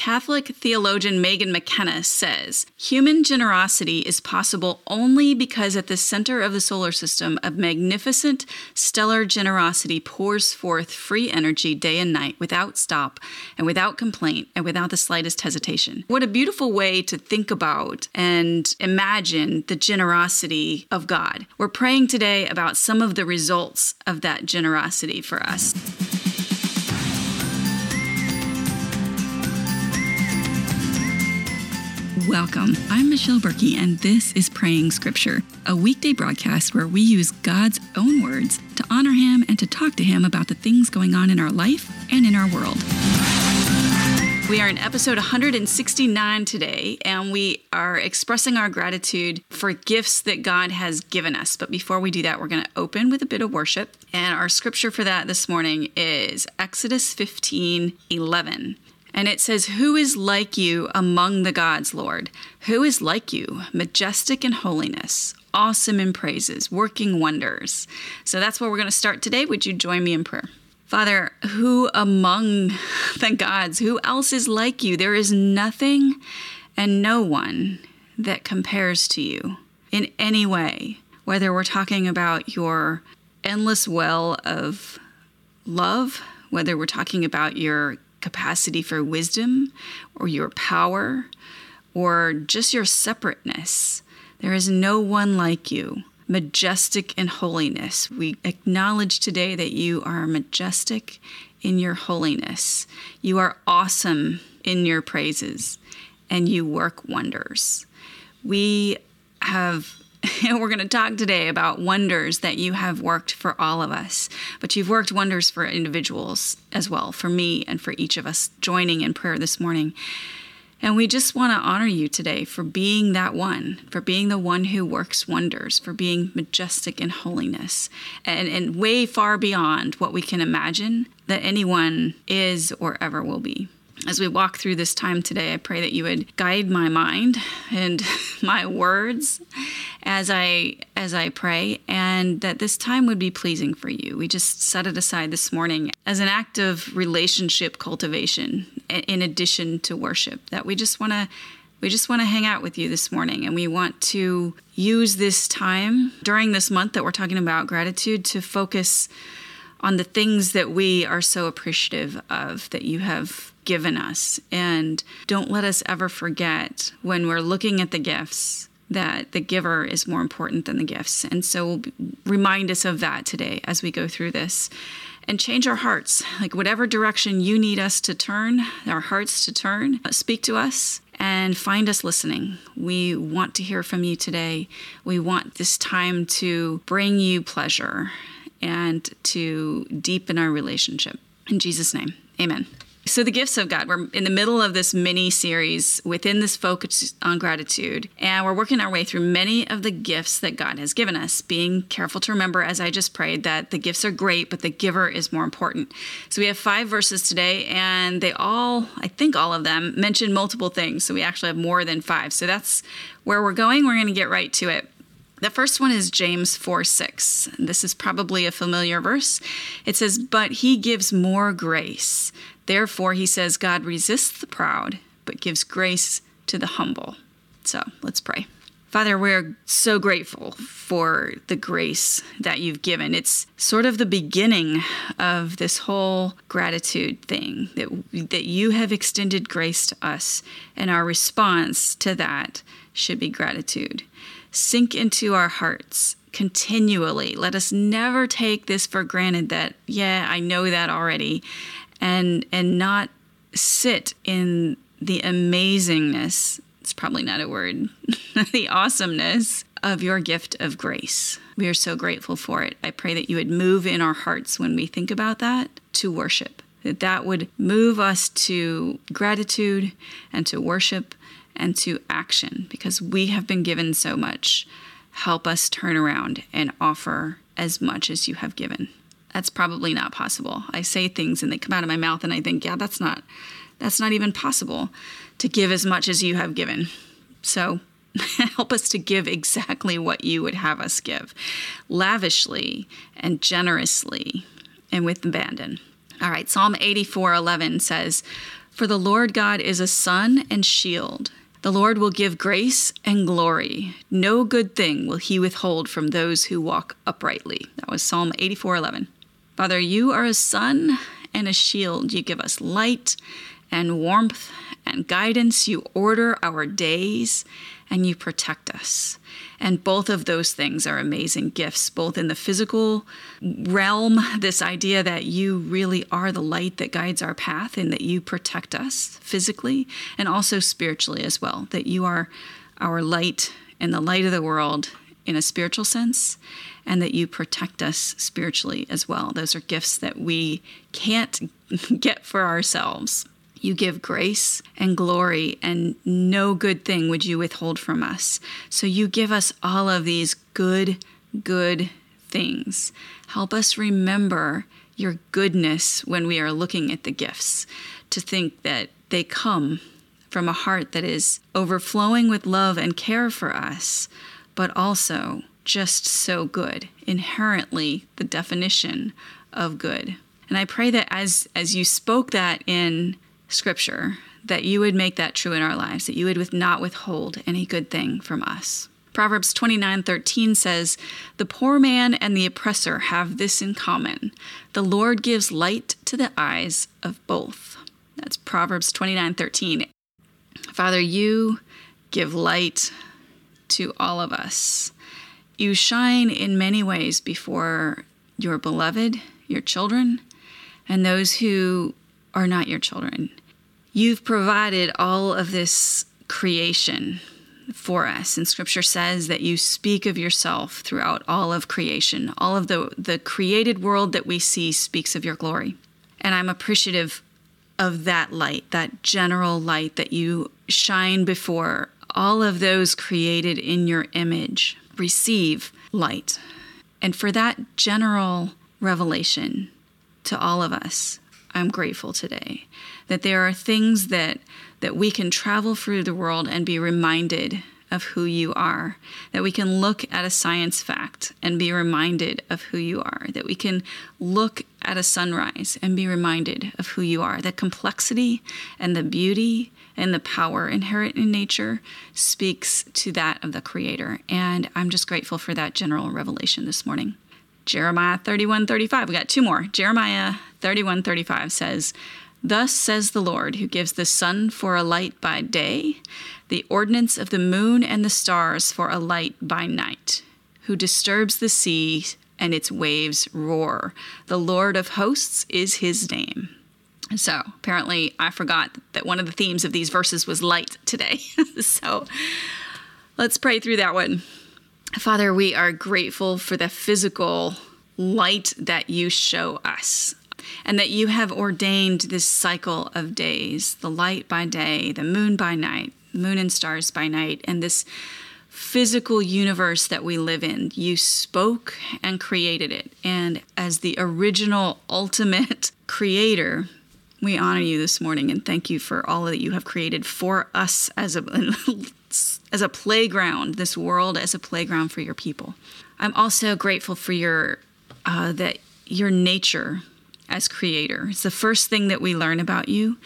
Catholic theologian Megan McKenna says human generosity is possible only because at the center of the solar system, a magnificent stellar generosity pours forth free energy day and night without stop and without complaint and without the slightest hesitation. What a beautiful way to think about and imagine the generosity of God. We're praying today about some of the results of that generosity for us. Welcome. I'm Michelle Berkey, and this is Praying Scripture, a weekday broadcast where we use God's own words to honor Him and to talk to Him about the things going on in our life and in our world. We are in episode 169 today, and we are expressing our gratitude for gifts that God has given us. But before we do that, we're going to open with a bit of worship. And our scripture for that this morning is Exodus 15 11. And it says, Who is like you among the gods, Lord? Who is like you, majestic in holiness, awesome in praises, working wonders? So that's where we're going to start today. Would you join me in prayer? Father, who among the gods, who else is like you? There is nothing and no one that compares to you in any way, whether we're talking about your endless well of love, whether we're talking about your capacity for wisdom or your power or just your separateness. There is no one like you, majestic in holiness. We acknowledge today that you are majestic in your holiness. You are awesome in your praises, and you work wonders. We have we're going to talk today about wonders that you have worked for all of us, but you've worked wonders for individuals as well, for me and for each of us joining in prayer this morning. And we just want to honor you today for being that one, for being the one who works wonders, for being majestic in holiness, and, and way far beyond what we can imagine that anyone is or ever will be as we walk through this time today, I pray that you would guide my mind and my words as I as I pray and that this time would be pleasing for you. We just set it aside this morning as an act of relationship cultivation in addition to worship. That we just want to we just want to hang out with you this morning and we want to use this time during this month that we're talking about gratitude to focus on the things that we are so appreciative of that you have given us. And don't let us ever forget when we're looking at the gifts that the giver is more important than the gifts. And so remind us of that today as we go through this and change our hearts. Like whatever direction you need us to turn, our hearts to turn, uh, speak to us and find us listening. We want to hear from you today. We want this time to bring you pleasure and to deepen our relationship. In Jesus' name, amen. So, the gifts of God. We're in the middle of this mini series within this focus on gratitude, and we're working our way through many of the gifts that God has given us. Being careful to remember, as I just prayed, that the gifts are great, but the giver is more important. So, we have five verses today, and they all, I think all of them, mention multiple things. So, we actually have more than five. So, that's where we're going. We're going to get right to it. The first one is James 4 6. This is probably a familiar verse. It says, But he gives more grace. Therefore, he says, God resists the proud, but gives grace to the humble. So let's pray. Father, we're so grateful for the grace that you've given. It's sort of the beginning of this whole gratitude thing that, that you have extended grace to us, and our response to that should be gratitude sink into our hearts continually. Let us never take this for granted that, yeah, I know that already, and and not sit in the amazingness, it's probably not a word, the awesomeness of your gift of grace. We are so grateful for it. I pray that you would move in our hearts when we think about that to worship. That that would move us to gratitude and to worship and to action because we have been given so much. Help us turn around and offer as much as you have given. That's probably not possible. I say things and they come out of my mouth and I think, yeah, that's not that's not even possible to give as much as you have given. So help us to give exactly what you would have us give, lavishly and generously and with abandon. All right, Psalm 84:11 says, For the Lord God is a sun and shield. The Lord will give grace and glory. No good thing will he withhold from those who walk uprightly. That was Psalm 84:11. Father, you are a sun and a shield. You give us light and warmth and guidance. You order our days and you protect us. And both of those things are amazing gifts, both in the physical realm, this idea that you really are the light that guides our path and that you protect us physically, and also spiritually as well, that you are our light and the light of the world in a spiritual sense, and that you protect us spiritually as well. Those are gifts that we can't get for ourselves. You give grace and glory, and no good thing would you withhold from us. So you give us all of these good, good things. Help us remember your goodness when we are looking at the gifts, to think that they come from a heart that is overflowing with love and care for us, but also just so good, inherently the definition of good. And I pray that as as you spoke that in scripture, that you would make that true in our lives, that you would not withhold any good thing from us. Proverbs 29:13 says, "The poor man and the oppressor have this in common: the Lord gives light to the eyes of both." That's Proverbs 29:13. Father, you give light to all of us. You shine in many ways before your beloved, your children, and those who are not your children. You've provided all of this creation for us. And scripture says that you speak of yourself throughout all of creation. All of the, the created world that we see speaks of your glory. And I'm appreciative of that light, that general light that you shine before all of those created in your image receive light. And for that general revelation to all of us, I'm grateful today that there are things that that we can travel through the world and be reminded of who you are, that we can look at a science fact and be reminded of who you are, that we can look at a sunrise and be reminded of who you are. The complexity and the beauty and the power inherent in nature speaks to that of the Creator. And I'm just grateful for that general revelation this morning. Jeremiah 31 35. We got two more. Jeremiah 31 35 says, Thus says the Lord, who gives the sun for a light by day, the ordinance of the moon and the stars for a light by night, who disturbs the sea and its waves roar. The Lord of hosts is his name. So apparently, I forgot that one of the themes of these verses was light today. so let's pray through that one. Father, we are grateful for the physical light that you show us and that you have ordained this cycle of days the light by day, the moon by night, moon and stars by night, and this physical universe that we live in. You spoke and created it. And as the original, ultimate creator, we honor you this morning and thank you for all that you have created for us as a as a playground, this world as a playground for your people. I'm also grateful for your uh, that your nature as creator. It's the first thing that we learn about you,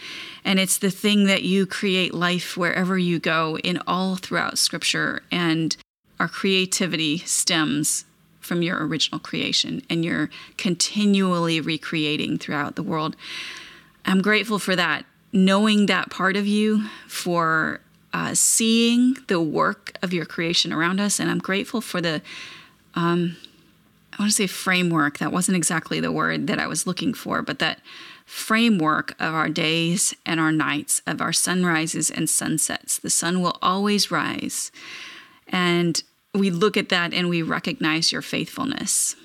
and it's the thing that you create life wherever you go in all throughout Scripture. And our creativity stems from your original creation, and you're continually recreating throughout the world. I'm grateful for that, knowing that part of you, for uh, seeing the work of your creation around us. And I'm grateful for the, um, I want to say framework. That wasn't exactly the word that I was looking for, but that framework of our days and our nights, of our sunrises and sunsets. The sun will always rise. And we look at that and we recognize your faithfulness.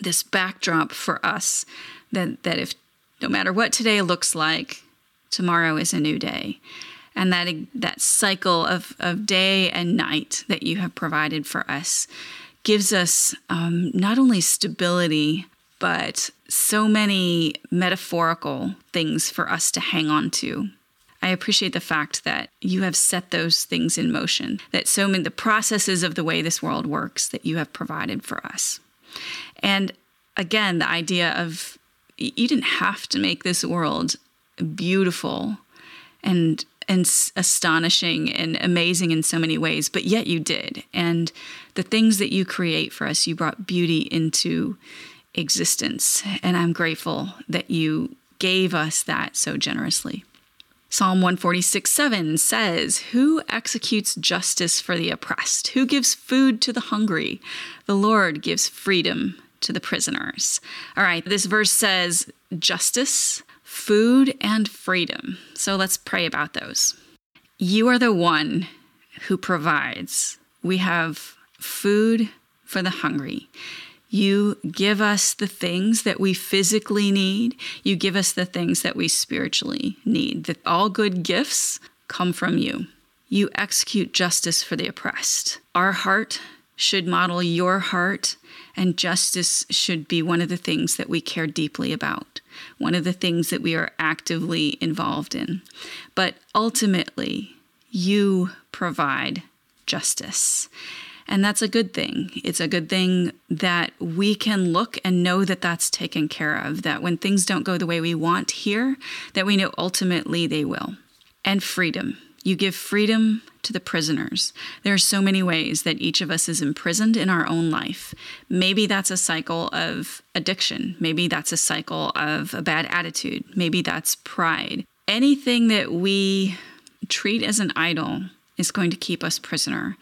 This backdrop for us that, that if no matter what today looks like, tomorrow is a new day and that that cycle of, of day and night that you have provided for us gives us um, not only stability but so many metaphorical things for us to hang on to I appreciate the fact that you have set those things in motion, that so many the processes of the way this world works that you have provided for us. And again, the idea of you didn't have to make this world beautiful and and astonishing and amazing in so many ways, but yet you did. And the things that you create for us, you brought beauty into existence. And I'm grateful that you gave us that so generously. Psalm 146 7 says, Who executes justice for the oppressed? Who gives food to the hungry? The Lord gives freedom to the prisoners. All right, this verse says justice, food, and freedom. So let's pray about those. You are the one who provides. We have food for the hungry. You give us the things that we physically need. You give us the things that we spiritually need. That all good gifts come from you. You execute justice for the oppressed. Our heart should model your heart, and justice should be one of the things that we care deeply about, one of the things that we are actively involved in. But ultimately, you provide justice. And that's a good thing. It's a good thing that we can look and know that that's taken care of, that when things don't go the way we want here, that we know ultimately they will. And freedom. You give freedom to the prisoners. There are so many ways that each of us is imprisoned in our own life. Maybe that's a cycle of addiction. Maybe that's a cycle of a bad attitude. Maybe that's pride. Anything that we treat as an idol is going to keep us prisoner.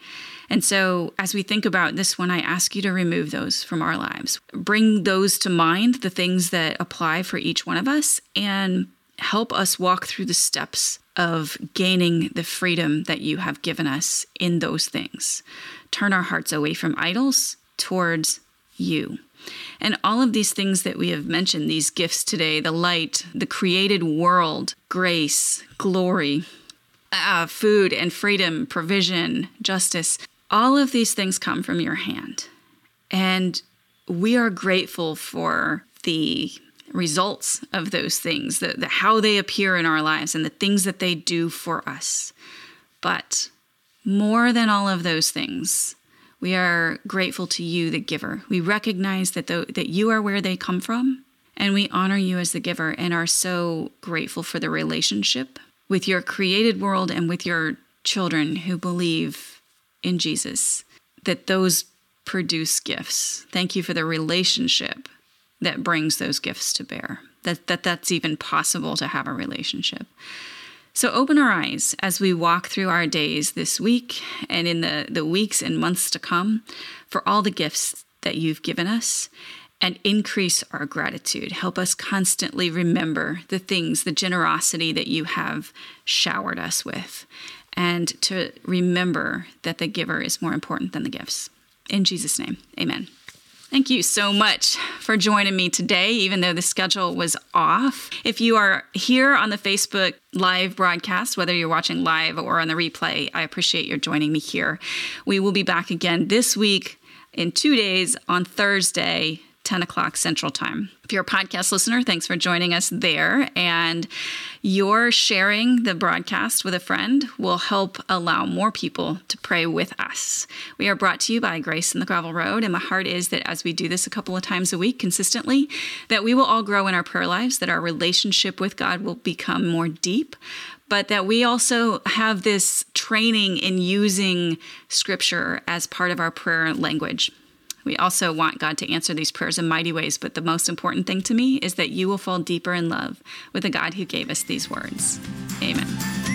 And so, as we think about this one, I ask you to remove those from our lives. Bring those to mind, the things that apply for each one of us, and help us walk through the steps of gaining the freedom that you have given us in those things. Turn our hearts away from idols towards you. And all of these things that we have mentioned, these gifts today the light, the created world, grace, glory, uh, food and freedom, provision, justice all of these things come from your hand. And we are grateful for the results of those things, the, the how they appear in our lives and the things that they do for us. But more than all of those things, we are grateful to you, the giver. We recognize that, the, that you are where they come from, and we honor you as the giver and are so grateful for the relationship with your created world and with your children who believe in Jesus, that those produce gifts. Thank you for the relationship that brings those gifts to bear. That, that that's even possible to have a relationship. So open our eyes as we walk through our days this week and in the, the weeks and months to come for all the gifts that you've given us and increase our gratitude. Help us constantly remember the things, the generosity that you have showered us with and to remember that the giver is more important than the gifts. In Jesus' name, amen. Thank you so much for joining me today, even though the schedule was off. If you are here on the Facebook live broadcast, whether you're watching live or on the replay, I appreciate your joining me here. We will be back again this week in two days on Thursday 10 o'clock Central Time. If you're a podcast listener, thanks for joining us there. And your sharing the broadcast with a friend will help allow more people to pray with us. We are brought to you by Grace in the Gravel Road. And my heart is that as we do this a couple of times a week consistently, that we will all grow in our prayer lives, that our relationship with God will become more deep, but that we also have this training in using scripture as part of our prayer language. We also want God to answer these prayers in mighty ways, but the most important thing to me is that you will fall deeper in love with the God who gave us these words. Amen.